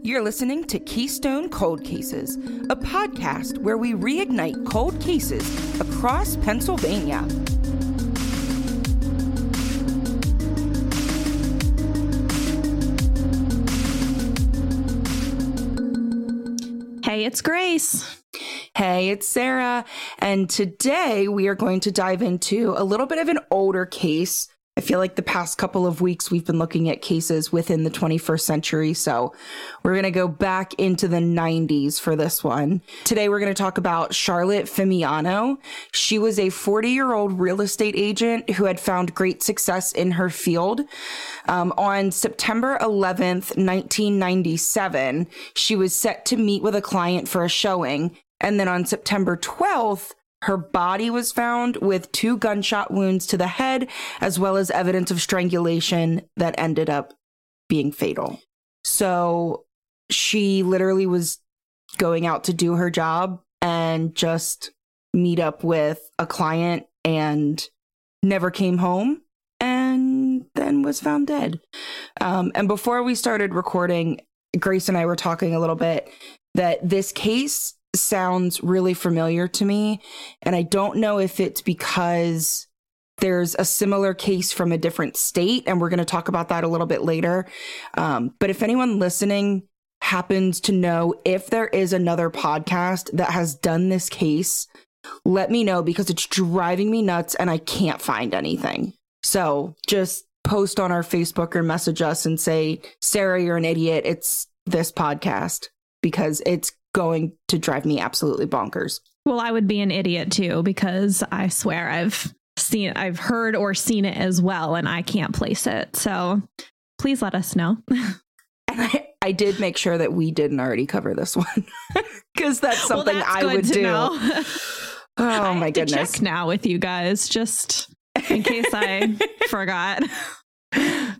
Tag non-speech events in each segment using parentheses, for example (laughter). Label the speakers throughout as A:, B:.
A: You're listening to Keystone Cold Cases, a podcast where we reignite cold cases across Pennsylvania.
B: Hey, it's Grace.
A: Hey, it's Sarah. And today we are going to dive into a little bit of an older case I feel like the past couple of weeks we've been looking at cases within the 21st century. So we're going to go back into the 90s for this one. Today we're going to talk about Charlotte Fimiano. She was a 40 year old real estate agent who had found great success in her field. Um, on September 11th, 1997, she was set to meet with a client for a showing. And then on September 12th, her body was found with two gunshot wounds to the head, as well as evidence of strangulation that ended up being fatal. So she literally was going out to do her job and just meet up with a client and never came home and then was found dead. Um, and before we started recording, Grace and I were talking a little bit that this case sounds really familiar to me. And I don't know if it's because there's a similar case from a different state, and we're going to talk about that a little bit later. Um, but if anyone listening happens to know if there is another podcast that has done this case, let me know because it's driving me nuts and I can't find anything. So just post on our Facebook or message us and say, Sarah, you're an idiot. It's this podcast because it's going to drive me absolutely bonkers.
B: Well, I would be an idiot too because I swear I've seen I've heard or seen it as well and I can't place it. So please let us know. (laughs)
A: and I, I did make sure that we didn't already cover this one (laughs) because that's something well, that's I would do. (laughs) oh my goodness.
B: check now with you guys just in case I forgot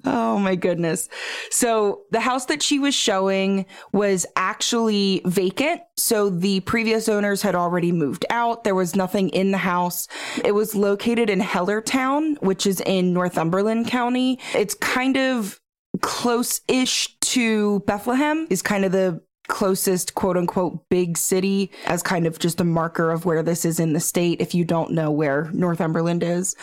A: oh my goodness. So the house that she was showing was actually vacant. So the previous owners had already moved out. There was nothing in the house. It was located in Hellertown, which is in Northumberland County. It's kind of close ish to Bethlehem, is kind of the closest quote unquote big city as kind of just a marker of where this is in the state if you don't know where Northumberland is.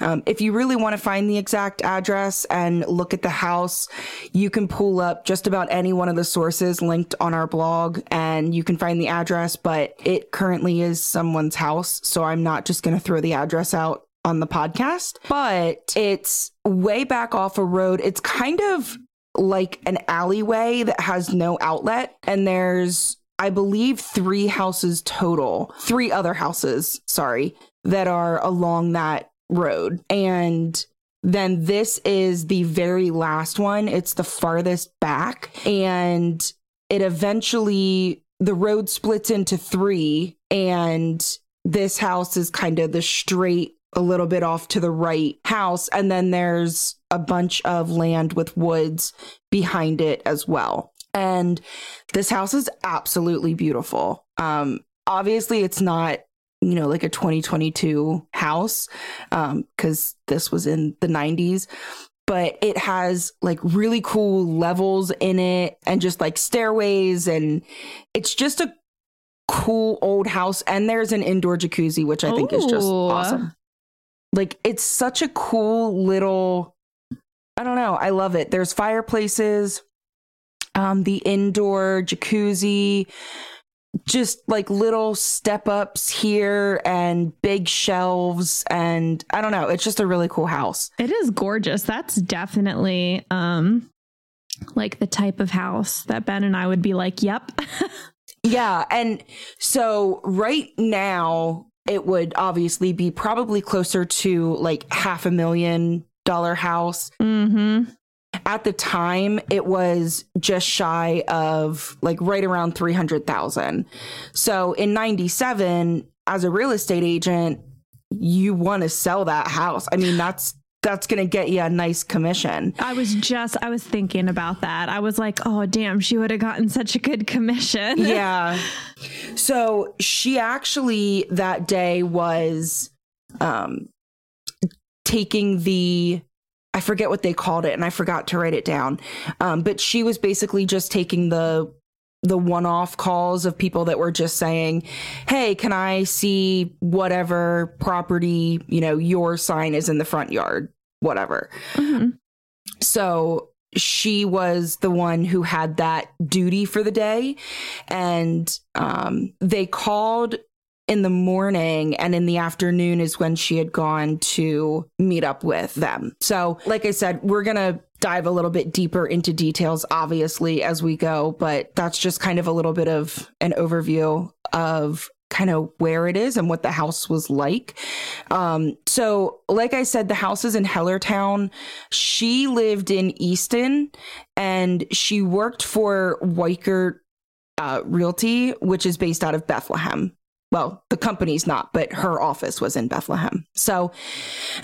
A: Um, if you really want to find the exact address and look at the house, you can pull up just about any one of the sources linked on our blog and you can find the address, but it currently is someone's house. So I'm not just going to throw the address out on the podcast, but it's way back off a road. It's kind of like an alleyway that has no outlet. And there's, I believe, three houses total, three other houses, sorry, that are along that road. And then this is the very last one. It's the farthest back. And it eventually, the road splits into three. And this house is kind of the straight a little bit off to the right house. And then there's a bunch of land with woods behind it as well. And this house is absolutely beautiful. Um, obviously, it's not, you know, like a 2022 house, um, because this was in the 90s, but it has like really cool levels in it and just like stairways. And it's just a cool old house. And there's an indoor jacuzzi, which I think Ooh. is just awesome. Like it's such a cool little I don't know, I love it. There's fireplaces, um the indoor jacuzzi, just like little step ups here and big shelves and I don't know, it's just a really cool house.
B: It is gorgeous. That's definitely um like the type of house that Ben and I would be like, "Yep." (laughs)
A: yeah, and so right now it would obviously be probably closer to like half a million dollar house.
B: Mm-hmm.
A: At the time, it was just shy of like right around 300,000. So in 97, as a real estate agent, you want to sell that house. I mean, that's that's going to get you a nice commission.
B: I was just, I was thinking about that. I was like, oh, damn, she would have gotten such a good commission. (laughs)
A: yeah. So she actually that day was um, taking the I forget what they called it and I forgot to write it down. Um, but she was basically just taking the the one-off calls of people that were just saying, "Hey, can I see whatever property, you know, your sign is in the front yard, whatever." Mm-hmm. So she was the one who had that duty for the day and um, they called in the morning and in the afternoon is when she had gone to meet up with them. So, like I said, we're going to dive a little bit deeper into details, obviously, as we go, but that's just kind of a little bit of an overview of kind of where it is and what the house was like. Um, so, like I said, the house is in Hellertown. She lived in Easton and she worked for Weichert uh, Realty, which is based out of Bethlehem well, the company's not, but her office was in Bethlehem. So,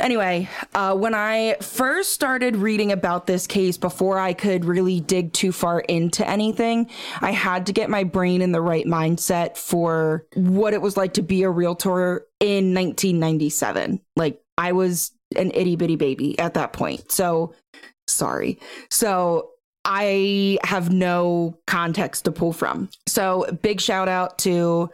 A: anyway, uh, when I first started reading about this case before I could really dig too far into anything, I had to get my brain in the right mindset for what it was like to be a realtor in 1997. Like, I was an itty bitty baby at that point. So, sorry. So, I have no context to pull from. So, big shout out to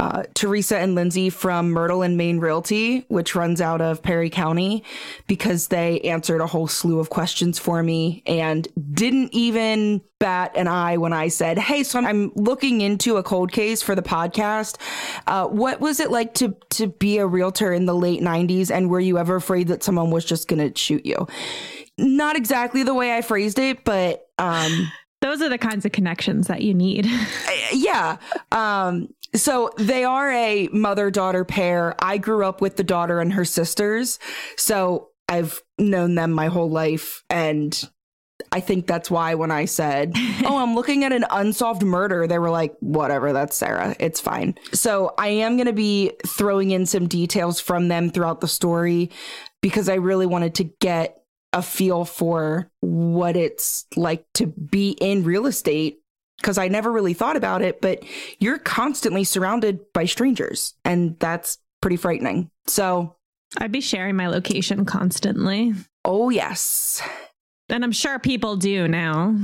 A: uh, Teresa and Lindsay from Myrtle and Main Realty, which runs out of Perry County, because they answered a whole slew of questions for me and didn't even bat an eye when I said, Hey, so I'm looking into a cold case for the podcast. Uh, what was it like to, to be a realtor in the late 90s? And were you ever afraid that someone was just going to shoot you? not exactly the way I phrased it, but um,
B: those are the kinds of connections that you need. (laughs)
A: yeah. Um, so they are a mother daughter pair. I grew up with the daughter and her sisters. So I've known them my whole life. And I think that's why when I said, (laughs) Oh, I'm looking at an unsolved murder, they were like, Whatever, that's Sarah. It's fine. So I am going to be throwing in some details from them throughout the story because I really wanted to get a feel for what it's like to be in real estate because I never really thought about it, but you're constantly surrounded by strangers, and that's pretty frightening. So
B: I'd be sharing my location constantly.
A: Oh, yes.
B: And I'm sure people do now.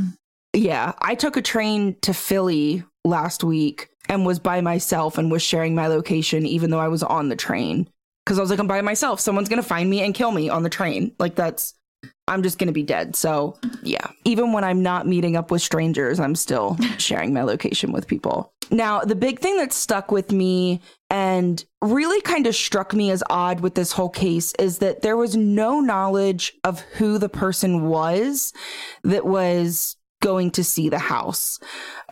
A: Yeah. I took a train to Philly last week and was by myself and was sharing my location, even though I was on the train. Because I was like, I'm by myself. Someone's going to find me and kill me on the train. Like, that's I'm just going to be dead. So, yeah, even when I'm not meeting up with strangers, I'm still (laughs) sharing my location with people. Now, the big thing that stuck with me and really kind of struck me as odd with this whole case is that there was no knowledge of who the person was that was going to see the house.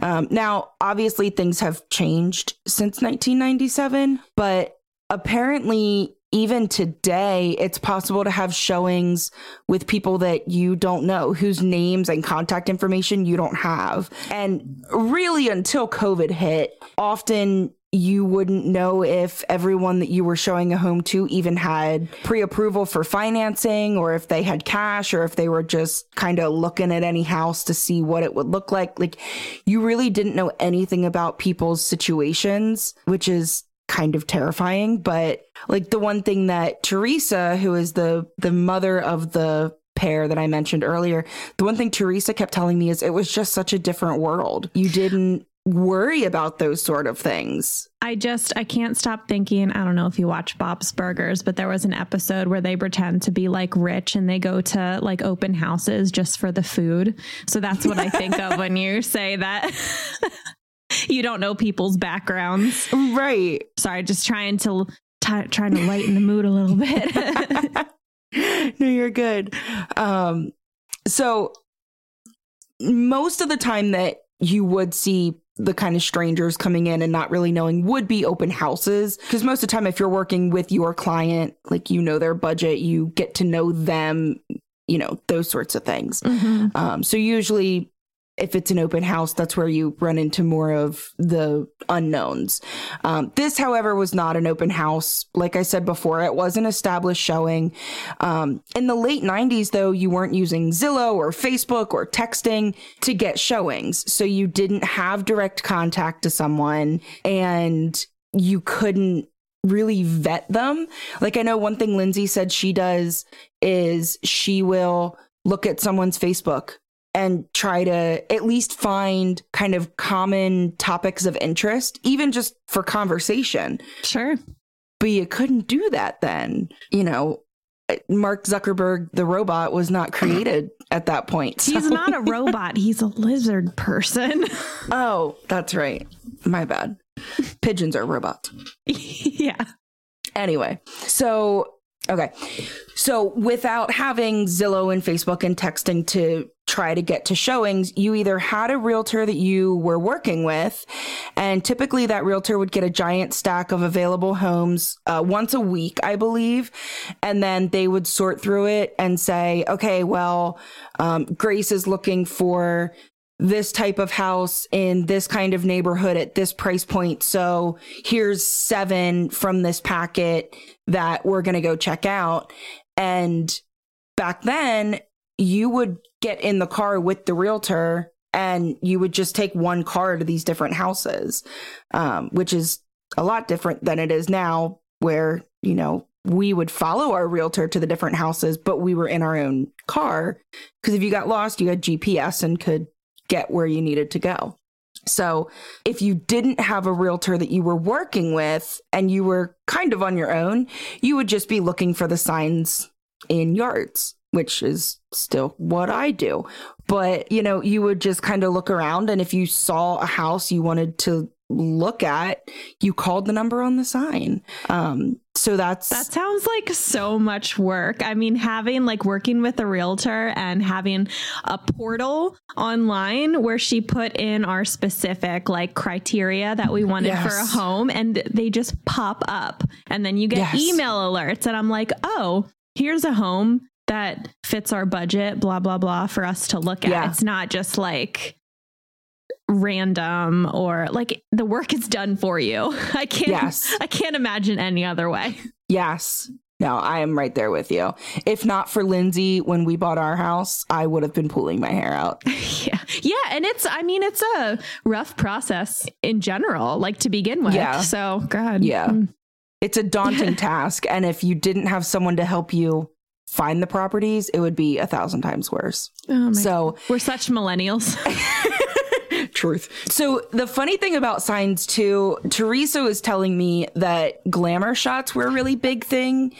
A: Um, now, obviously, things have changed since 1997, but apparently even today, it's possible to have showings with people that you don't know, whose names and contact information you don't have. And really, until COVID hit, often you wouldn't know if everyone that you were showing a home to even had pre approval for financing or if they had cash or if they were just kind of looking at any house to see what it would look like. Like, you really didn't know anything about people's situations, which is kind of terrifying. But like the one thing that Teresa, who is the the mother of the pair that I mentioned earlier, the one thing Teresa kept telling me is it was just such a different world. You didn't worry about those sort of things.
B: I just I can't stop thinking, I don't know if you watch Bob's Burgers, but there was an episode where they pretend to be like rich and they go to like open houses just for the food. So that's what I think of when you say that. (laughs) (laughs) you don't know people's backgrounds.
A: Right.
B: Sorry, just trying to t- trying to lighten the mood a little bit. (laughs)
A: no, you're good. Um so most of the time that you would see the kind of strangers coming in and not really knowing would be open houses because most of the time if you're working with your client like you know their budget you get to know them you know those sorts of things mm-hmm. um, so usually if it's an open house, that's where you run into more of the unknowns. Um, this, however, was not an open house. Like I said before, it was an established showing. Um, in the late 90s, though, you weren't using Zillow or Facebook or texting to get showings. So you didn't have direct contact to someone and you couldn't really vet them. Like I know one thing Lindsay said she does is she will look at someone's Facebook and try to at least find kind of common topics of interest, even just for conversation.
B: Sure.
A: But you couldn't do that then. You know, Mark Zuckerberg, the robot, was not created (clears throat) at that point.
B: so- He's not a robot, (laughs) he's a lizard person. (laughs)
A: oh, that's right. My bad. Pigeons are robots. (laughs)
B: yeah.
A: Anyway, so okay. So without having Zillow and Facebook and texting to try to get to showings, you either had a realtor that you were working with, and typically that realtor would get a giant stack of available homes uh, once a week, I believe, and then they would sort through it and say, okay, well, um, Grace is looking for this type of house in this kind of neighborhood at this price point. So here's seven from this packet that we're going to go check out. And back then, you would get in the car with the realtor and you would just take one car to these different houses, um, which is a lot different than it is now, where, you know, we would follow our realtor to the different houses, but we were in our own car. Because if you got lost, you had GPS and could get where you needed to go. So if you didn't have a realtor that you were working with and you were kind of on your own, you would just be looking for the signs in yards, which is still what I do. But, you know, you would just kind of look around and if you saw a house you wanted to look at, you called the number on the sign. Um, so that's
B: that sounds like so much work. I mean, having like working with a realtor and having a portal online where she put in our specific like criteria that we wanted yes. for a home and they just pop up and then you get yes. email alerts and I'm like, "Oh, here's a home that fits our budget, blah blah blah for us to look at." Yeah. It's not just like random or like the work is done for you. (laughs) I can't yes. I can't imagine any other way.
A: Yes. No, I am right there with you. If not for Lindsay when we bought our house, I would have been pulling my hair out. (laughs)
B: yeah. Yeah, and it's I mean it's a rough process in general like to begin with. Yeah. So, god.
A: Yeah. Mm. It's a daunting (laughs) task and if you didn't have someone to help you find the properties, it would be a thousand times worse. Oh so,
B: God. we're such millennials.
A: Truth. So the funny thing about signs too, Teresa was telling me that glamour shots were a really big thing.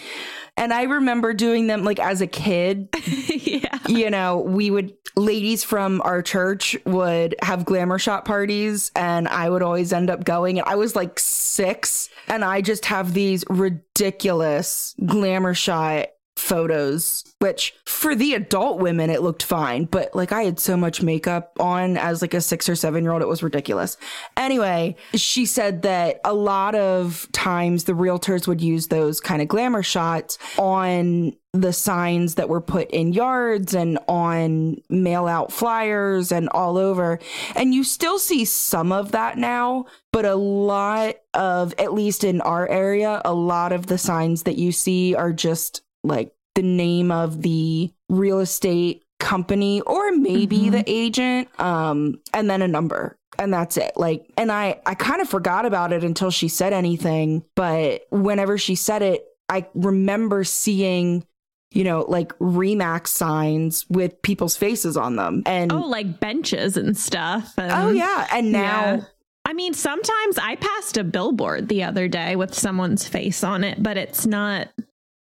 A: And I remember doing them like as a kid. (laughs) yeah. You know, we would, ladies from our church would have glamour shot parties and I would always end up going. And I was like six and I just have these ridiculous glamour shot photos, which for the adult women, it looked fine. But like I had so much makeup on as like a six or seven year old, it was ridiculous. Anyway, she said that a lot of times the realtors would use those kind of glamour shots on the signs that were put in yards and on mail out flyers and all over. And you still see some of that now, but a lot of, at least in our area, a lot of the signs that you see are just like the name of the real estate company or maybe mm-hmm. the agent um and then a number and that's it like and i i kind of forgot about it until she said anything but whenever she said it i remember seeing you know like remax signs with people's faces on them and
B: oh like benches and stuff and,
A: oh yeah and now yeah.
B: I mean, sometimes I passed a billboard the other day with someone's face on it, but it's not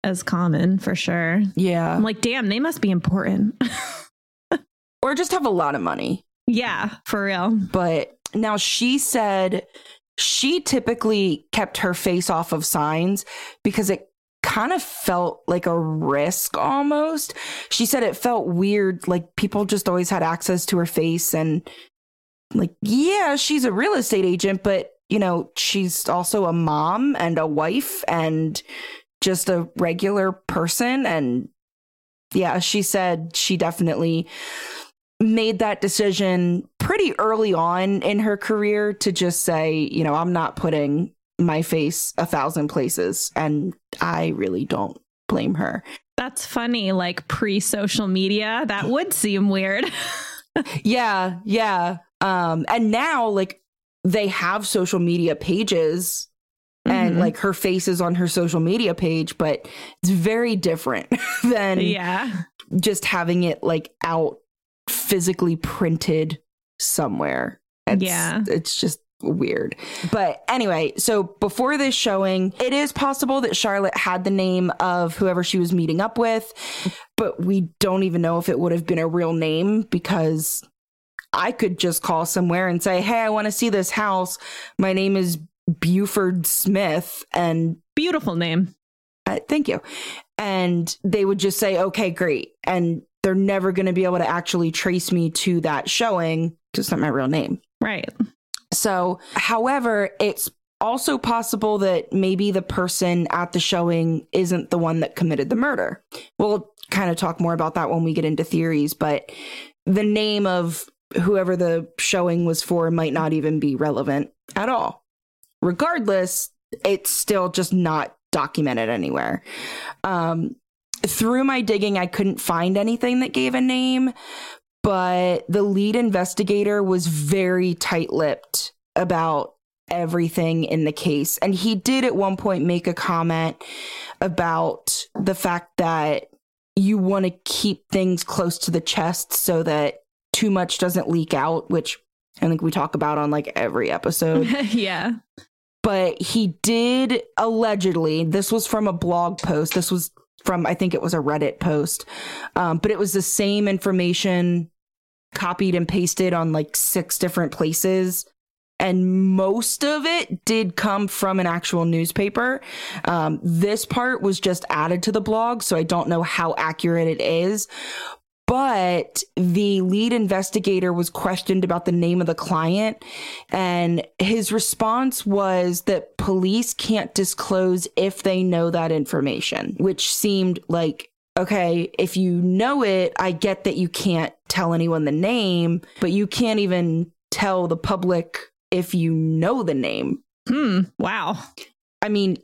B: as common for sure.
A: Yeah.
B: I'm like, damn, they must be important. (laughs)
A: or just have a lot of money.
B: Yeah, for real.
A: But now she said she typically kept her face off of signs because it kind of felt like a risk almost. She said it felt weird, like people just always had access to her face and like, yeah, she's a real estate agent, but you know, she's also a mom and a wife and just a regular person. And yeah, she said she definitely made that decision pretty early on in her career to just say, you know, I'm not putting my face a thousand places. And I really don't blame her.
B: That's funny. Like pre social media, that would seem weird. (laughs)
A: yeah. Yeah. Um, and now, like, they have social media pages and mm-hmm. like her face is on her social media page, but it's very different (laughs) than
B: Yeah.
A: just having it like out physically printed somewhere. It's,
B: Yeah.
A: It's just weird. But anyway, so before this showing, it is possible that Charlotte had the name of whoever she was meeting up with, but we don't even know if it would have been a real name because I could just call somewhere and say, Hey, I want to see this house. My name is Buford Smith. And
B: Beautiful name.
A: uh, thank you. And they would just say, okay, great. And they're never going to be able to actually trace me to that showing because it's not my real name.
B: Right.
A: So, however, it's also possible that maybe the person at the showing isn't the one that committed the murder. We'll kind of talk more about that when we get into theories, but the name of whoever the showing was for might not even be relevant at all. Regardless, it's still just not documented anywhere. Um, through my digging, I couldn't find anything that gave a name, but the lead investigator was very tight lipped about everything in the case. And he did at one point make a comment about the fact that you want to keep things close to the chest so that too much doesn't leak out, which I think we talk about on like every episode. (laughs)
B: Yeah.
A: but he did allegedly this was from a blog post this was from i think it was a reddit post um, but it was the same information copied and pasted on like six different places. And most of it did come from an actual newspaper. Um, this part was just added to the blog so i don't know how accurate it is but the lead investigator was questioned about the name of the client and his response was that police can't disclose if they know that information which seemed like okay if you know it i get that you can't tell anyone the name but you can't even tell the public if you know the name
B: Hmm. Wow.
A: I mean,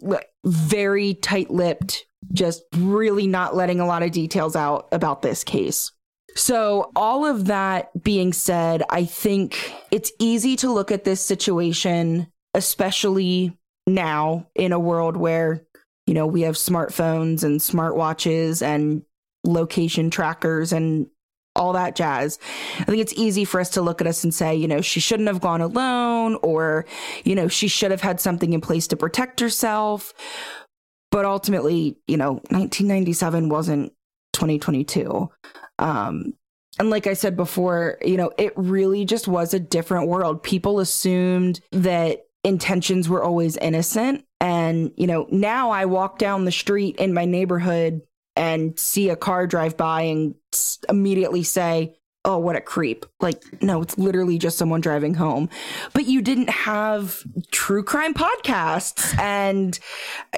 A: very tight lipped, just really not letting a lot of details out about this case. So, all of that being said, I think it's easy to look at this situation, especially now in a world where, you know, we have smartphones and smartwatches and location trackers and all that jazz. I think it's easy for us to look at us and say, you know, she shouldn't have gone alone or, you know, she should have had something in place to protect herself. But ultimately, you know, 1997 wasn't 2022. Um, and like I said before, you know, it really just was a different world. People assumed that intentions were always innocent. And, you know, now I walk down the street in my neighborhood and see a car drive by and immediately say, oh, what a creep. Like, no, it's literally just someone driving home. But you didn't have true crime podcasts and,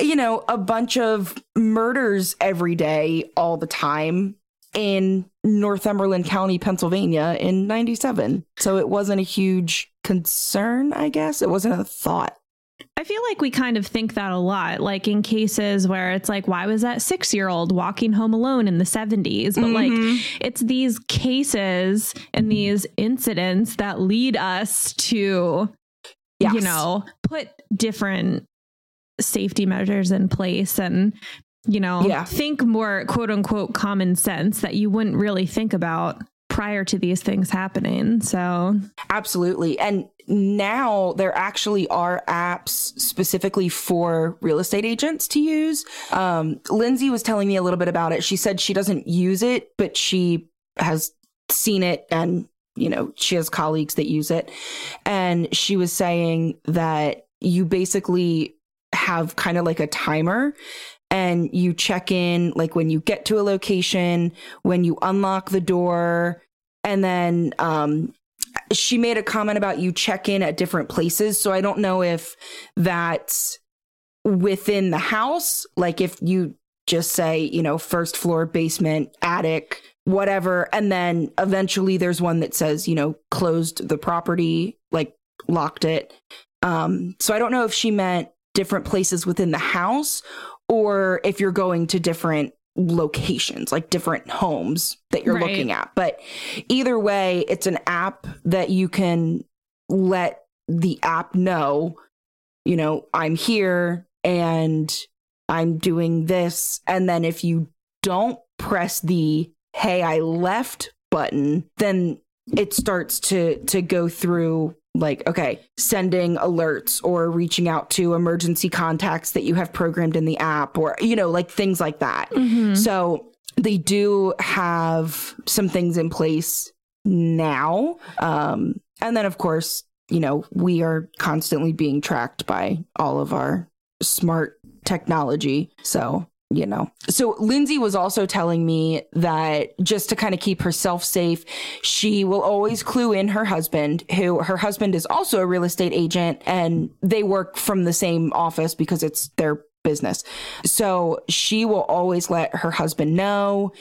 A: you know, a bunch of murders every day, all the time in Northumberland County, Pennsylvania in 97. So it wasn't a huge concern, I guess. It wasn't a thought.
B: I feel like we kind of think that a lot, like in cases where it's like, why was that six year old walking home alone in the 70s? But like, mm-hmm. it's these cases and mm-hmm. these incidents that lead us to,
A: Yes.
B: you know, put different safety measures in place and, you know,
A: Yeah.
B: think more quote unquote common sense that you wouldn't really think about prior to these things happening. So,
A: Absolutely. And now there actually are apps specifically for real estate agents to use. Um, Lindsay was telling me a little bit about it. She said she doesn't use it, but she has seen it and, you know, she has colleagues that use it. And she was saying that you basically have kind of like a timer and you check in like when you get to a location, when you unlock the door, and then um she made a comment about you check in at different places. So I don't know if that's within the house, like if you just say, you know, first floor, basement, attic, whatever. And then eventually there's one that says, you know, closed the property, like locked it. Um, so I don't know if she meant different places within the house or if you're going to different locations, like different homes that you're
B: Right.
A: looking at. But either way, it's an app that you can let the app know you know, I'm here and I'm doing this. And then if you don't press the hey, I left button, then it starts to to go through like okay sending alerts or reaching out to emergency contacts that you have programmed in the app or you know like things like that. Mm-hmm. so they do have some things in place now. Um and then of course you know we are constantly being tracked by all of our smart technology. So you know. So Lindsay was also telling me that just to kind of keep herself safe, she will always clue in her husband, who her husband is also a real estate agent and they work from the same office because it's their business. So she will always let her husband know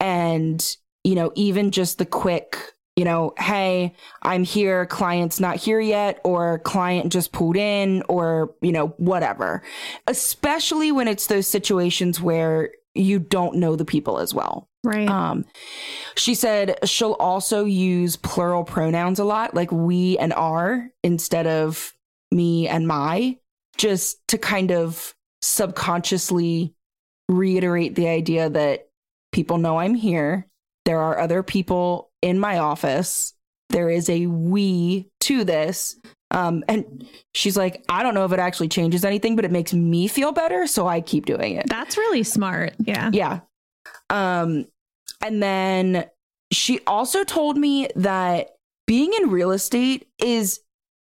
A: and you know, even just the quick you know, hey, I'm here, client's not here yet, or client just pulled in, or, you know, whatever. Especially when it's those situations where you don't know the people as well.
B: Right.
A: Um, she said she'll also use plural pronouns a lot, like we and our instead of me and my, just to kind of subconsciously reiterate the idea that people know I'm here. There are other people in my office. There is a we to this. Um, and she's like, I don't know if it actually changes anything, but it makes me feel better. So I keep doing it.
B: That's really smart. Yeah.
A: Yeah. Um, and then she also told me that being in real estate is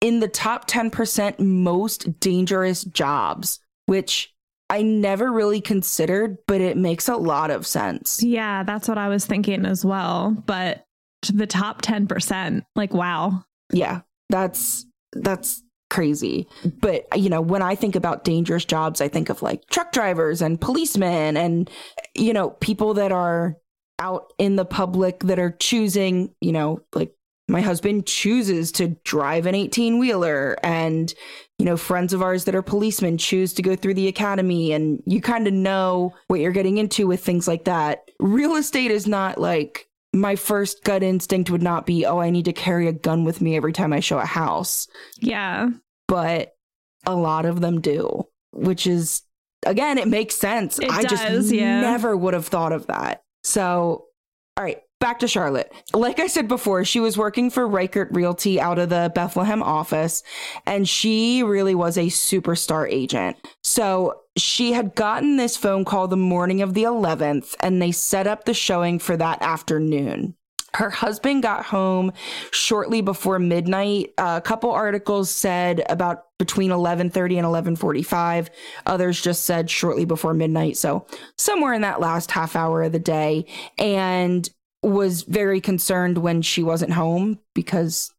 A: in the top 10% most dangerous jobs, which I never really considered, but it makes a lot of sense.
B: Yeah, that's what I was thinking as well. But the top 10%. Like, wow.
A: Yeah, that's, that's crazy. But, you know, when I think about dangerous jobs, I think of like truck drivers and policemen and, you know, people that are out in the public that are choosing, you know, like my husband chooses to drive an 18 wheeler and you know friends of ours that are policemen choose to go through the academy and you kind of know what you're getting into with things like that real estate is not like my first gut instinct would not be, oh, I need to carry a gun with me every time I show a house.
B: Yeah.
A: But a lot of them do, which is, again, it makes sense.
B: It
A: I
B: does,
A: just
B: yeah.
A: never would have thought of that. So, all right, back to Charlotte. Like I said before, she was working for Weichert Realty out of the Bethlehem office, and she really was a superstar agent. So she had gotten this phone call the morning of the 11th, and they set up the showing for that afternoon. Her husband got home shortly before midnight. a couple articles said about between 11:30 and 11:45. Others just said shortly before midnight, so somewhere in that last half hour of the day. And was very concerned when she wasn't home because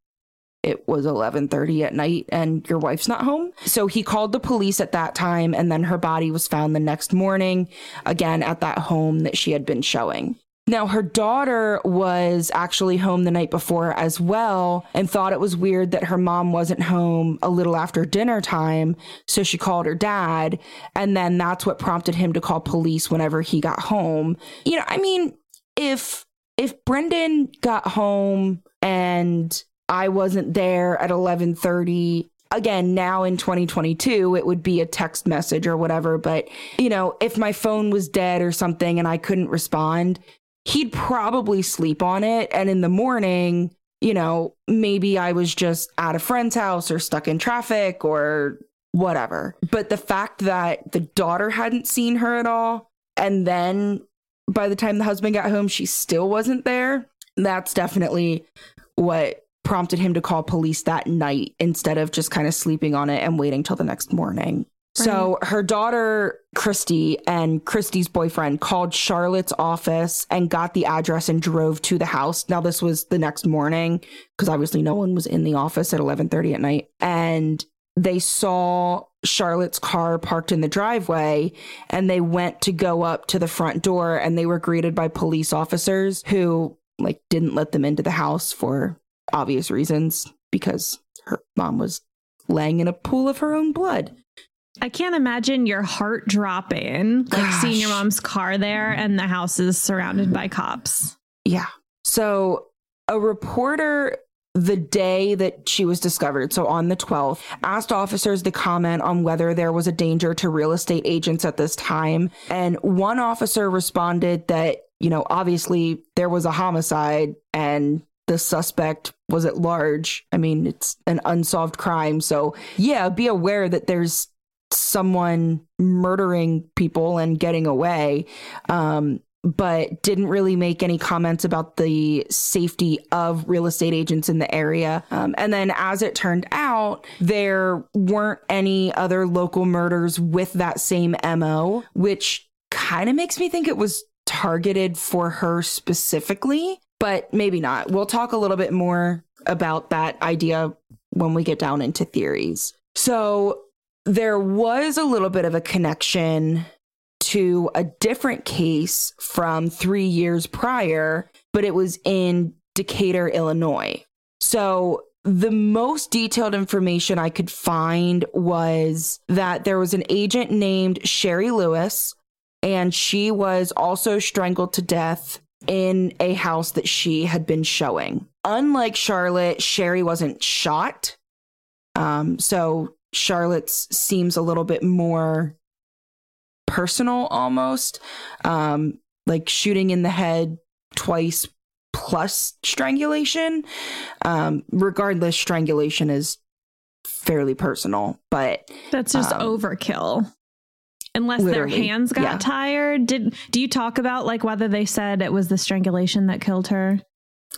A: it was 11:30 at night and your wife's not home. So he called the police at that time and then her body was found the next morning again at that home that she had been showing. Now, her daughter was actually home the night before as well and thought it was weird that her mom wasn't home a little after dinner time. So she called her dad. And then that's what prompted him to call police whenever he got home. You know, I mean, if if Brendan got home and I wasn't there at 11:30 again now in 2022 it would be a text message or whatever but you know if my phone was dead or something and I couldn't respond he'd probably sleep on it. And in the morning you know maybe I was just at a friend's house or stuck in traffic or whatever. But the fact that the daughter hadn't seen her at all and then by the time the husband got home, she still wasn't there. That's definitely what prompted him to call police that night instead of just kind of sleeping on it and waiting till the next morning. Right. So her daughter, Christy, and Christy's boyfriend called Charlotte's office and got the address and drove to the house. Now this was the next morning because obviously no one was in the office at 11:30 at night. And they saw Charlotte's car parked in the driveway and they went to go up to the front door and they were greeted by police officers who like didn't let them into the house for obvious reasons because her mom was laying in a pool of her own blood.
B: I can't imagine your heart dropping, like Gosh. seeing your mom's car there and the house is surrounded by cops.
A: Yeah. So a reporter the day that she was discovered, so on the 12th, asked officers to comment on whether there was a danger to real estate agents at this time. And one officer responded that, you know, obviously there was a homicide and the suspect was at large. I mean, it's an unsolved crime. So, yeah, be aware that there's someone murdering people and getting away. Um, but didn't really make any comments about the safety of real estate agents in the area. Um, and then, as it turned out, there weren't any other local murders with that same MO, which kind of makes me think it was targeted for her specifically, but maybe not. We'll talk a little bit more about that idea when we get down into theories. So, there was a little bit of a connection to a different case from three years prior, but it was in Decatur, Illinois. So the most detailed information I could find was that there was an agent named Sherry Lewis, and she was also strangled to death in a house that she had been showing. Unlike Charlotte, Sherry wasn't shot. Um, so Charlotte's seems a little bit more personal almost. Um like shooting in the head twice plus strangulation. Um regardless strangulation is fairly personal but
B: that's just um, overkill. Unless their hands got yeah. tired. Did do you talk about like whether they said it was the strangulation that killed her?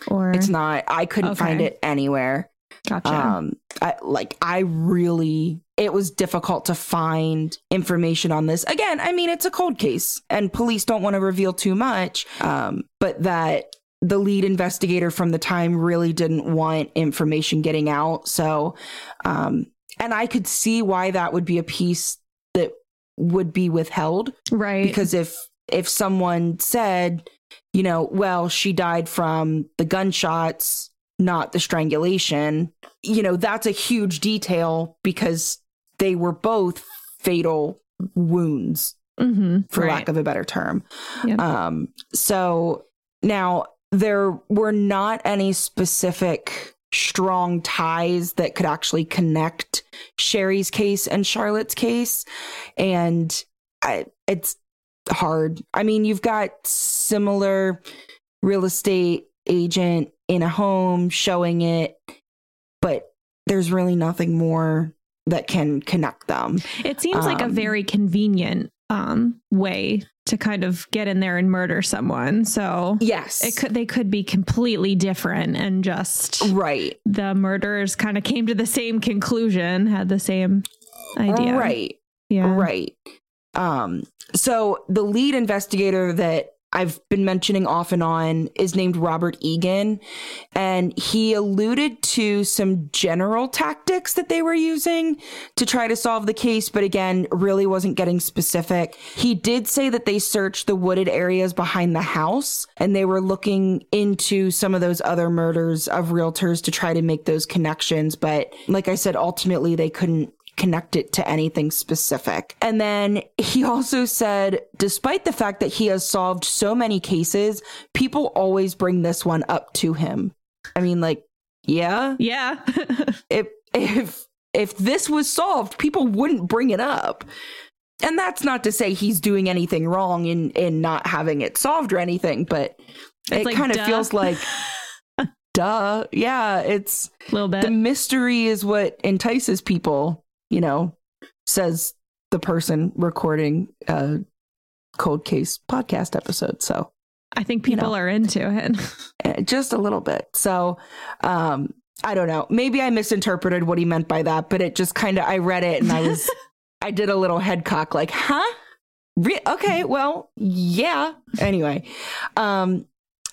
B: Or
A: it's not. I couldn't okay. find it anywhere.
B: Gotcha.
A: Um, I, like I really, it was difficult to find information on this. Again, I mean, it's a cold case, and police don't want to reveal too much. Um, but that the lead investigator from the time really didn't want information getting out. So, um, and I could see why that would be a piece that would be withheld,
B: right?
A: Because if if someone said, you know, well, she died from the gunshots not the strangulation. You know, that's a huge detail because they were both fatal wounds,
B: mm-hmm,
A: for right. lack of a better term. Yep. Um, so now there were not any specific strong ties that could actually connect Sherry's case and Charlotte's case. And I, it's hard. I mean, you've got similar real estate agent in a home showing it, but there's really nothing more that can connect them.
B: It seems um, like a um, very convenient um, way to kind of get in there and murder someone. So
A: yes,
B: it could they could be completely different and just
A: right.
B: The murderers kind of came to the same conclusion, had the same idea.
A: Right. Yeah. Right. Um. So the lead investigator that I've been mentioning off and on is named Robert Egan. And he alluded to some general tactics that they were using to try to solve the case, but again, really wasn't getting specific. He did say that they searched the wooded areas behind the house and they were looking into some of those other murders of realtors to try to make those connections. But like I said, ultimately they couldn't connect it to anything specific. And then he also said, despite the fact that he has solved so many cases, people always bring this one up to him. I mean, like, yeah.
B: Yeah. (laughs)
A: if if if this was solved, people wouldn't bring it up. And that's not to say he's doing anything wrong in in not having it solved or anything, but it's it like, kind of feels like (laughs) duh. Yeah, it's
B: a little bit.
A: The mystery is what entices people you know, says the person recording a cold case podcast episode. So
B: I think people you know, are into it. (laughs)
A: Eh, just a little bit. So um I don't know. Maybe I misinterpreted what he meant by that, but it just kind of I read it and I was (laughs) I did a little head cock like, "Huh? Re- okay, well, yeah." Anyway, um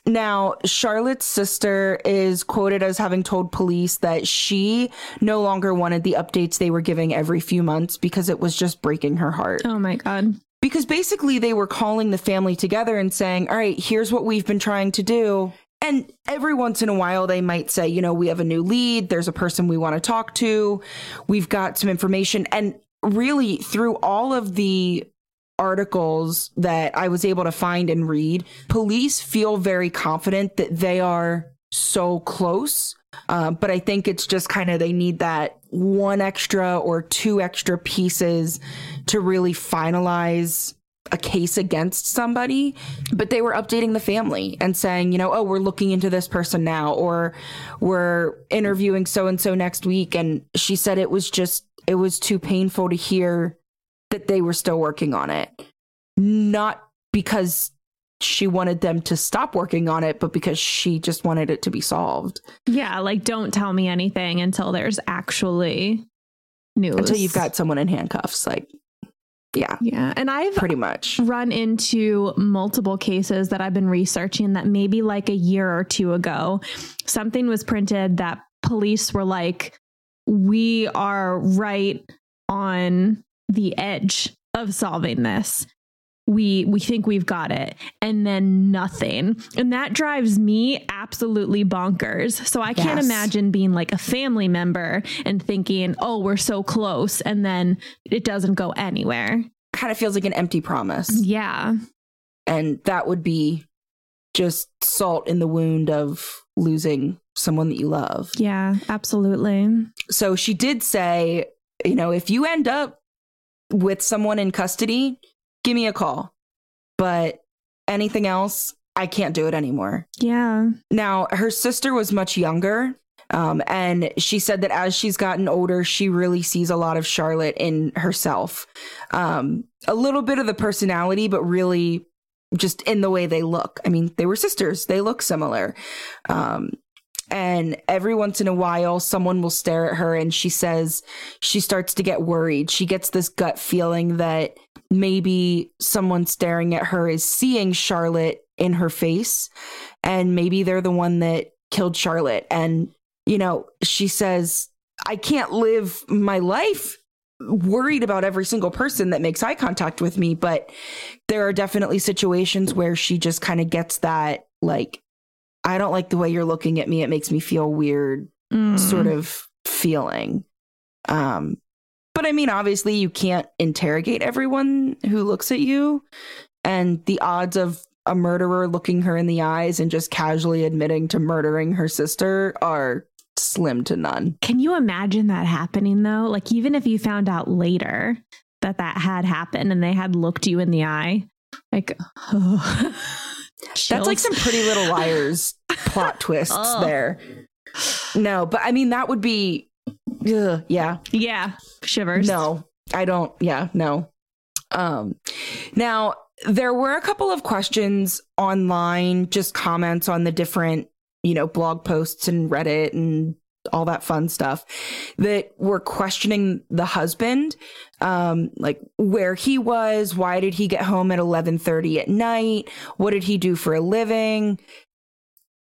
A: now, Charlotte's sister is quoted as having told police that she no longer wanted the updates they were giving every few months because it was just breaking her heart.
B: Oh my God.
A: Because basically, they were calling the family together and saying, All right, here's what we've been trying to do. And every once in a while, they might say, You know, we have a new lead. There's a person we want to talk to. We've got some information. And really, through all of the articles that I was able to find and read, police feel very confident that they are so close Uh, but I think it's just kind of they need that one extra or two extra pieces to really finalize a case against somebody, but they were updating the family and saying, you know, oh, we're looking into this person now, or we're interviewing so and so next week. And she said it was just, it was too painful to hear that they were still working on it. Not because she wanted them to stop working on it, but because she just wanted it to be solved.
B: Yeah, like don't tell me anything until there's actually news.
A: Until you've got someone in handcuffs. Like, yeah.
B: Yeah. And I've
A: pretty much
B: run into multiple cases that I've been researching that maybe like a year or two ago, something was printed that police were like, we are right on the edge of solving this. We we think we've got it and then nothing. And that drives me absolutely bonkers. So i can't yes. imagine being like a family member and thinking oh we're so close and then it doesn't go anywhere.
A: Kind of feels like an empty promise.
B: Yeah.
A: And that would be just salt in the wound of losing someone that you love.
B: Yeah absolutely.
A: So she did say you know if you end up with someone in custody give me a call. But anything else, I can't do it anymore.
B: Yeah.
A: Now, her sister was much younger. Um, and she said that as she's gotten older, she really sees a lot of Charlotte in herself. Um, a little bit of the personality, but really just in the way they look. I mean, they were sisters, they look similar. Um, and every once in a while, someone will stare at her and she says she starts to get worried. She gets this gut feeling that maybe someone staring at her is seeing Charlotte in her face and maybe they're the one that killed Charlotte and you know she says I can't live my life worried about every single person that makes eye contact with me but there are definitely situations where she just kind of gets that like I don't like the way you're looking at me it makes me feel weird mm. sort of feeling um but I mean, obviously, you can't interrogate everyone who looks at you. And the odds of a murderer looking her in the eyes and just casually admitting to murdering her sister are slim to none.
B: Can you imagine that happening though? Like, even if you found out later that that had happened and they had looked you in the eye, like, (laughs) oh,
A: that's like some pretty little (laughs) liars plot twists oh. there. No, but I mean, that would be Ugh, yeah.
B: Yeah. Shivers.
A: No, I don't. Yeah, no. Um, now there were a couple of questions online, just comments on the different, you know, blog posts and Reddit and all that fun stuff that were questioning the husband um like where he was why did he get home at 11:30 at night what did he do for a living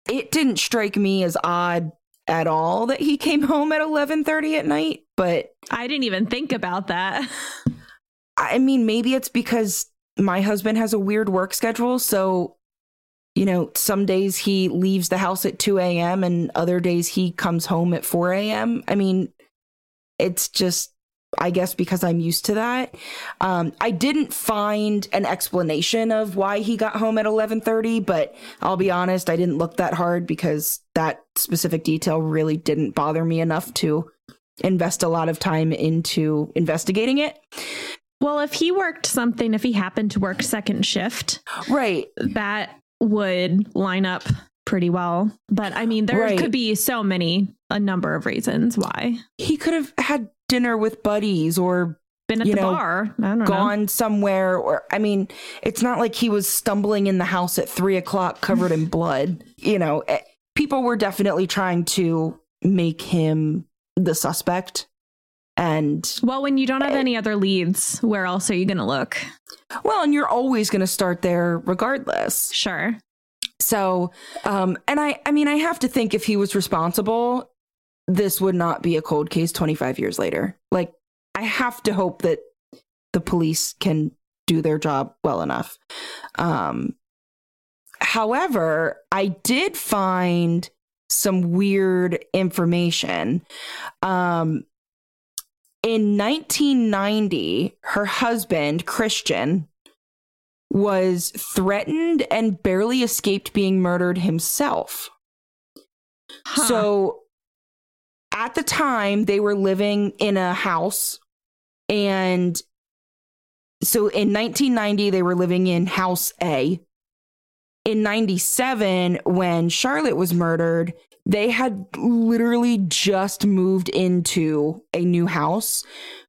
A: it didn't strike me as odd at all that he came home at 11:30 at night, but
B: I didn't even think about that. (laughs)
A: I mean, maybe it's because my husband has a weird work schedule, so you know, some days he leaves the house at 2 a.m. and other days he comes home at 4 a.m. I mean, it's just I guess because I'm used to that. Um, I didn't find an explanation of why he got home at 11:30, but I'll be honest, I didn't look that hard because that specific detail really didn't bother me enough to invest a lot of time into investigating it.
B: Well, if he worked something, if he happened to work second shift,
A: right,
B: that would line up pretty well. But I mean, there right. could be so many, a number of reasons why.
A: He could have had dinner with buddies or
B: been at the know, bar,
A: gone
B: know.
A: somewhere, or I mean, it's not like he was stumbling in the house at three o'clock covered in (laughs) blood. You know, eh, people were definitely trying to make him the suspect. And
B: well, when you don't have any other leads, where else are you going to look?
A: Well, and you're always going to start there regardless.
B: Sure.
A: So, um, and I, I mean, I have to think if he was responsible, this would not be a cold case 25 years later. Like, I have to hope that the police can do their job well enough. Um, however, I did find some weird information. Um, in 1990, her husband, Christian, was threatened and barely escaped being murdered himself. Huh. So at the time they were living in a house and so in 1990 they were living in house A. In 97 when Charlotte was murdered, they had literally just moved into a new house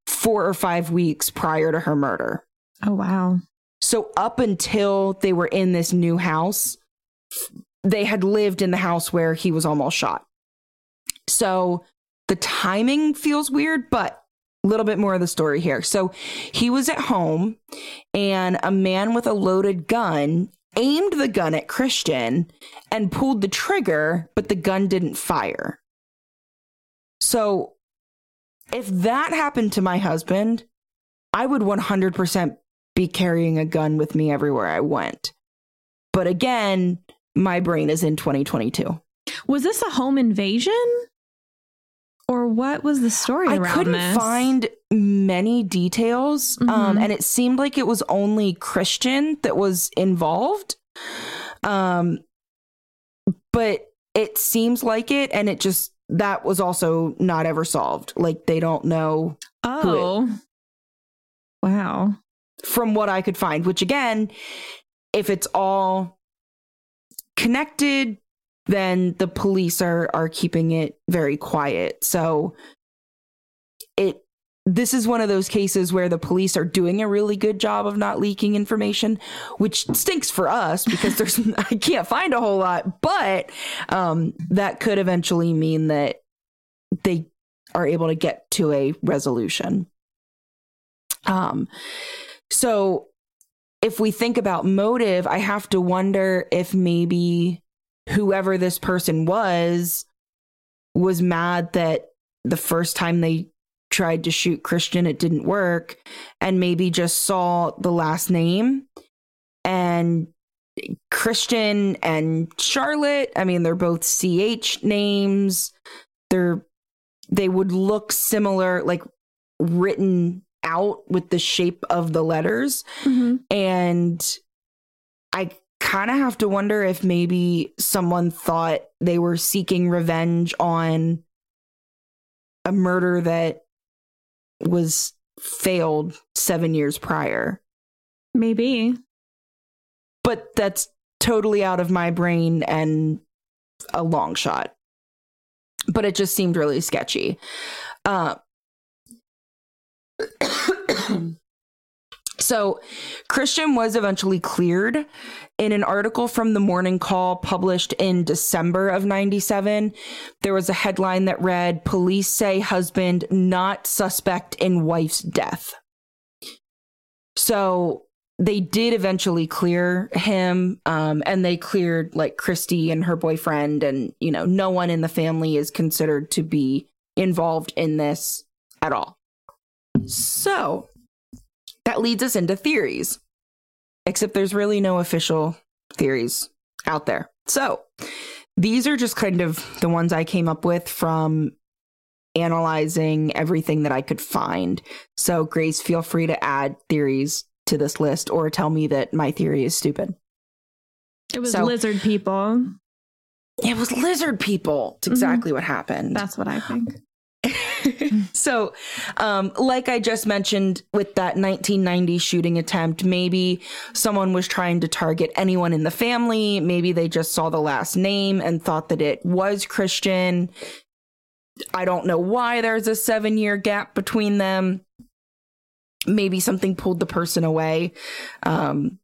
A: 4 or 5 weeks prior to her murder.
B: Oh wow.
A: So up until they were in this new house, they had lived in the house where he was almost shot. So the timing feels weird, but a little bit more of the story here. So he was at home and a man with a loaded gun aimed the gun at Christian and pulled the trigger, but the gun didn't fire. So if that happened to my husband, I would 100% be carrying a gun with me everywhere I went. But again, my brain is in 2022.
B: Was this a home invasion? Or what was the story
A: I couldn't
B: this?
A: find many details, um,
B: Mhm.
A: and it seemed like it was only Christian that was involved. Um, but it seems like it, and it just that was also not ever solved. Like they don't know
B: Oh. Wow.
A: from what I could find, which again, if it's all connected, then the police are are keeping it very quiet. So it this is one of those cases where the police are doing a really good job of not leaking information, which stinks for us because there's (laughs) I can't find a whole lot, but um that could eventually mean that they are able to get to a resolution. Um so if we think about motive, I have to wonder if maybe whoever this person was was mad that the first time they tried to shoot Christian, it didn't work, and maybe just saw the last name and Christian and Charlotte. I mean, they're both CH names. They're they would look similar, like written out with the shape of the letters.
B: Mhm.
A: And I kind of have to wonder if maybe someone thought they were seeking revenge on a murder that was failed seven years prior.
B: Maybe.
A: But that's totally out of my brain and a long shot. But it just seemed really sketchy. Uh, so Christian was eventually cleared in an article from the Morning Call published in December of 97. There was a headline that read Police say husband not suspect in wife's death. So they did eventually clear him um, and they cleared like Christy and her boyfriend and you know no one in the family is considered to be involved in this at all. So that leads us into theories. Except there's really no official theories out there. So these are just kind of the ones I came up with from analyzing everything that I could find. So, Grace, feel free to add theories to this list or tell me that my theory is stupid.
B: It was
A: So-
B: lizard people.
A: It was lizard people. It's exactly mm-hmm. what happened.
B: That's what I think. (laughs)
A: so, um, like I just mentioned with that 1990 shooting attempt, maybe someone was trying to target anyone in the family. Maybe they just saw the last name and thought that it was Christian. I don't know why there's a seven year gap between them. Maybe something pulled the person away. Um,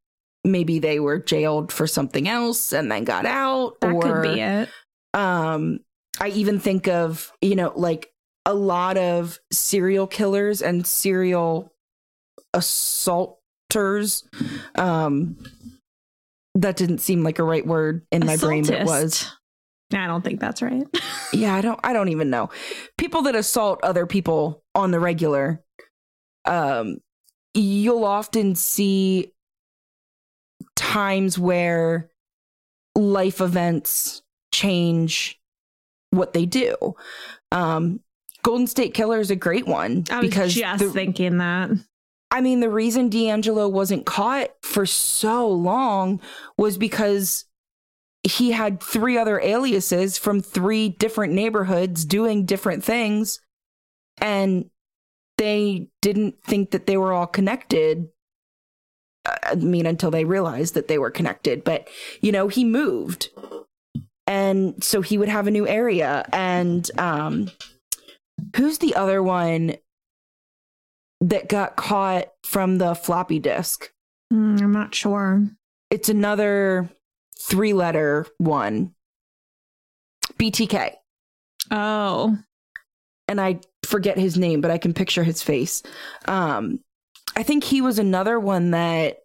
A: maybe they were jailed for something else and then got out.
B: That
A: or,
B: could be it.
A: um i even think of you know like a lot of serial killers and serial assaulters um that didn't seem like a right word in my brain but it was
B: I don't think that's right. (laughs)
A: yeah i don't i don't even know. People that assault other people on the regular um you'll often see times where life events change what they do. Um golden state killer is a great one
B: I was
A: because
B: just
A: the-
B: thinking that.
A: I mean, the reason DeAngelo wasn't caught for so long was because he had three other aliases from three different neighborhoods doing different things. And they didn't think that they were all connected. I mean, until they realized that they were connected. But, you know, he moved. And so he would have a new area. And um, who's the other one that got caught from the floppy disk?
B: Mm, I'm not sure.
A: It's another three letter one. BTK.
B: Oh.
A: And I forget his name, but I can picture his face. Um, I think he was another one that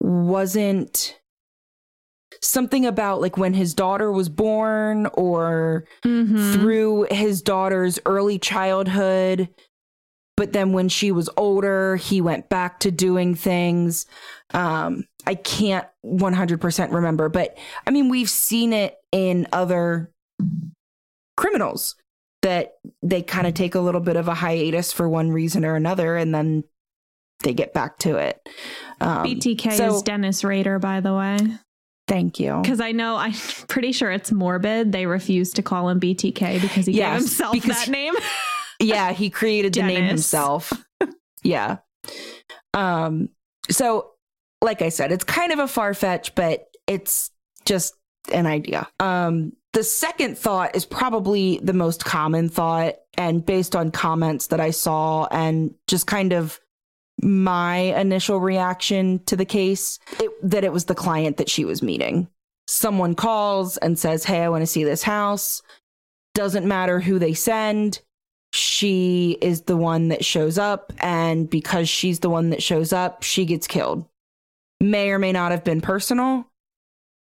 A: wasn't something about like when his daughter was born or
B: Mhm.
A: through his daughter's early childhood. But then when she was older, he went back to doing things. Um, I can't 100% remember, but I mean, we've seen it in other criminals that they kind of take a little bit of a hiatus for one reason or another and then they get back to it. Um,
B: BTK
A: so-
B: is Dennis Rader, by the way.
A: Thank you.
B: Because I know, I'm (laughs) pretty sure it's morbid. They refuse to call him BTK because he
A: Yes,
B: gave himself that name. (laughs)
A: yeah, he created the name himself. (laughs) yeah. Um so like I said, it's kind of a far fetch, but it's just an idea. Um the second thought is probably the most common thought and based on comments that I saw and just kind of my initial reaction to the case it, that it was the client that she was meeting. Someone calls and says, "Hey, I want to see this house." Doesn't matter who they send she is the one that shows up and because she's the one that shows up she gets killed may or may not have been personal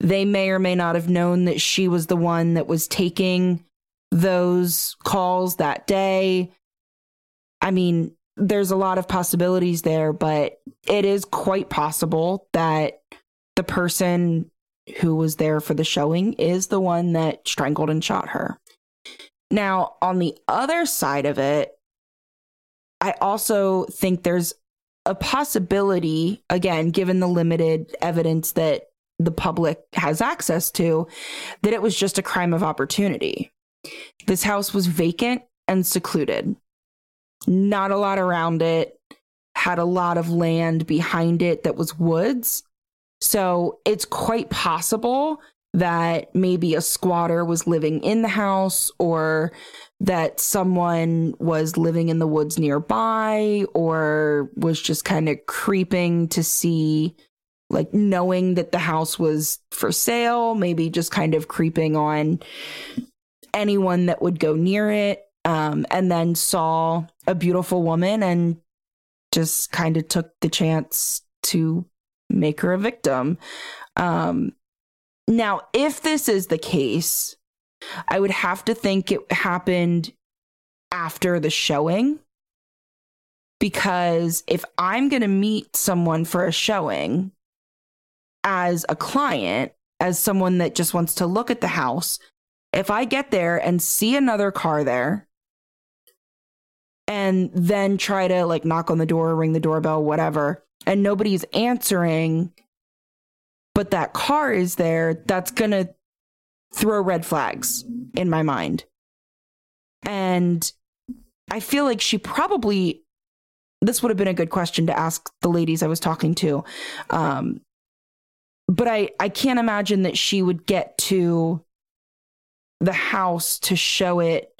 A: they may or may not have known that she was the one that was taking those calls that day i mean there's a lot of possibilities there but it is quite possible that the person who was there for the showing is the one that strangled and shot her now, on the other side of it, I also think there's a possibility, again, given the limited evidence that the public has access to, that it was just a crime of opportunity. This house was vacant and secluded, not a lot around it, had a lot of land behind it that was woods. So it's quite possible that maybe a squatter was living in the house or that someone was living in the woods nearby or was just kind of creeping to see like knowing that the house was for sale maybe just kind of creeping on anyone that would go near it um, and then saw a beautiful woman and just kind of took the chance to make her a victim um, now, if this is the case, I would have to think it happened after the showing. Because if I'm going to meet someone for a showing as a client, as someone that just wants to look at the house, if I get there and see another car there and then try to like knock on the door, ring the doorbell, whatever, and nobody's answering, but that car is there, that's going to throw red flags in my mind. And I feel like she probably, this would have been a good question to ask the ladies I was talking to. Um, but I, I can't imagine that she would get to the house to show it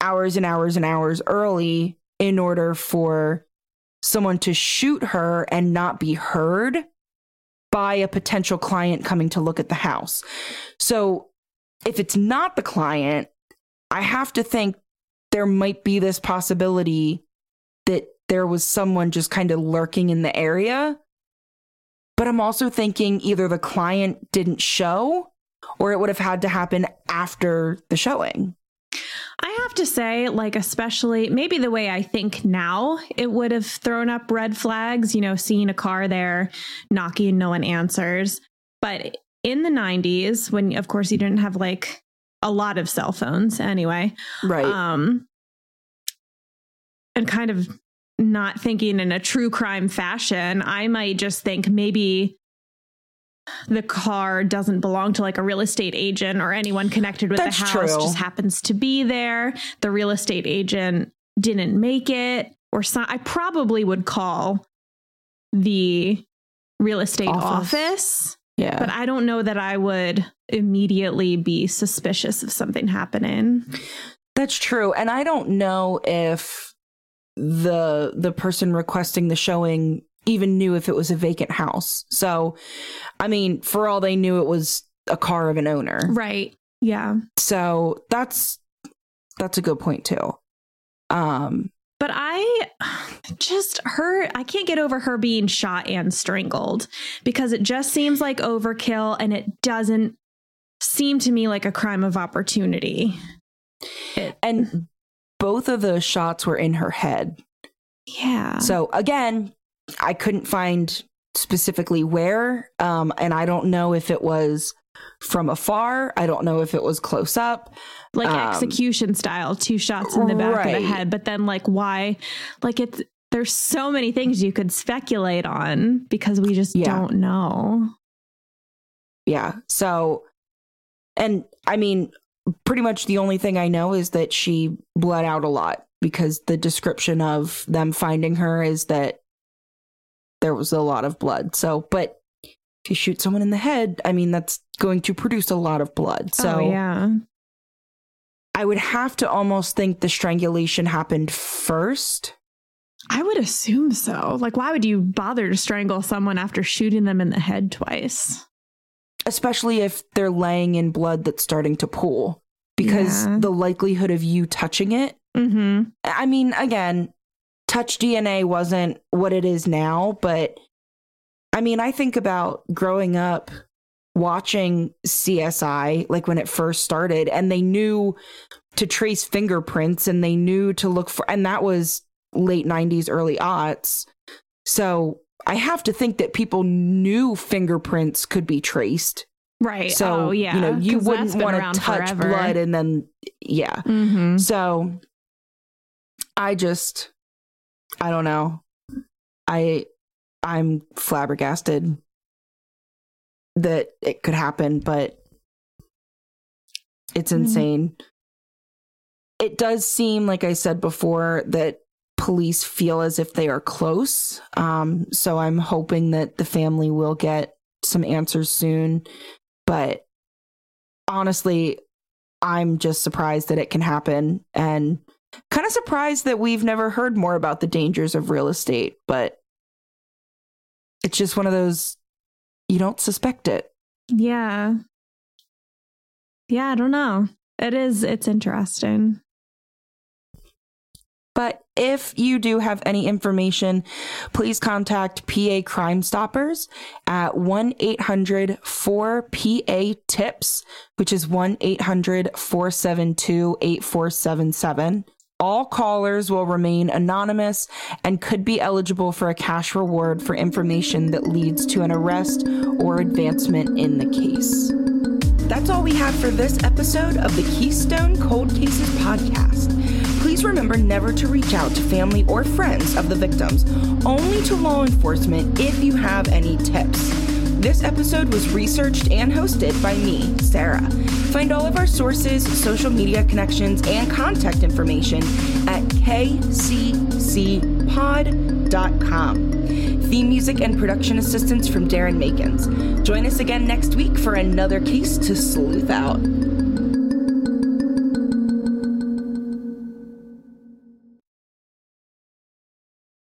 A: hours and hours and hours early in order for someone to shoot her and not be heard by a potential client coming to look at the house. So if it's not the client, I have to think there might be this possibility that there was someone just kind of lurking in the area. But I'm also thinking either the client didn't show or it would have had to happen after the showing.
B: I have to say, like, especially maybe the way I think now, it would have thrown up red flags, you know, seeing a car there, knocking, no one answers. But in the 90s, when, of course, you didn't have like a lot of cell phones anyway,
A: Right.
B: um, and kind of not thinking in a true crime fashion, I might just think maybe the car doesn't belong to like a real estate agent or anyone connected with
A: That's
B: the house
A: true.
B: just happens to be there the real estate agent didn't make it or so i probably would call the real estate
A: Office.
B: office
A: Yeah.
B: but i don't know that i would immediately be suspicious of something happening
A: That's true. And I don't know if the the person requesting the showing even knew if it was a vacant house. So, I mean, for all they knew it was a car of an owner.
B: right yeah
A: So, that's that's a good point too. Um
B: But I just her I can't get over her being shot and strangled because it just seems like overkill and it doesn't seem to me like a crime of opportunity. It,
A: and both of the shots were in her head.
B: yeah.
A: So again, I couldn't find specifically where, um, and I don't know if it was from afar. I don't know if it was close up.
B: like
A: um,
B: execution style, two shots in the back of the head, but then like why like it's there's so many things you could speculate on because we just
A: Yeah.
B: don't know.
A: Yeah. So, and I mean, pretty much the only thing I know is that she bled out a lot because the description of them finding her is that there was a lot of blood. So, but if you shoot someone in the head, I mean, that's going to produce a lot of blood. So,
B: oh yeah.
A: I would have to almost think the strangulation happened first.
B: I would assume so. Like, why would you bother to strangle someone after shooting them in the head twice?
A: especially if they're laying in blood that's starting to pool because
B: Yeah.
A: the likelihood of you touching it
B: Mm-hmm.
A: i mean again touch dna wasn't what it is now but i mean i think about growing up watching csi like when it first started and they knew to trace fingerprints and they knew to look for and that was late 90s early aughts so i have to think that people knew fingerprints could be traced
B: Right.
A: so
B: oh, yeah.
A: you know you wouldn't want to touch
B: forever.
A: blood and then yeah
B: Mm-hmm.
A: so i just i don't know. I i'm flabbergasted that it could happen but it's
B: Mhm.
A: insane. It does seem like i said before that police feel as if they are close. Um so i'm hoping that the family will get some answers soon. But honestly i'm just surprised that it can happen. And kind of surprised that we've never heard more about the dangers of real estate but it's just one of those you don't suspect it
B: Yeah. Yeah, I don't know. It is, it's interesting.
A: But if you do have any information, please contact PA Crime Stoppers at 1 800 4 PA TIPS, which is 1 800 472 8477. All callers will remain anonymous and could be eligible for a cash reward for information that leads to an arrest or advancement in the case. That's all we have for this episode of the Keystone Cold Cases podcast. Please remember never to reach out to family or friends of the victims, only to law enforcement if you have any tips. This episode was researched and hosted by me, Sarah. Find all of our sources, social media connections, and contact information at kccpod.com. Theme music and production assistance from Darren Makins. Join us again next week for another case to sleuth out.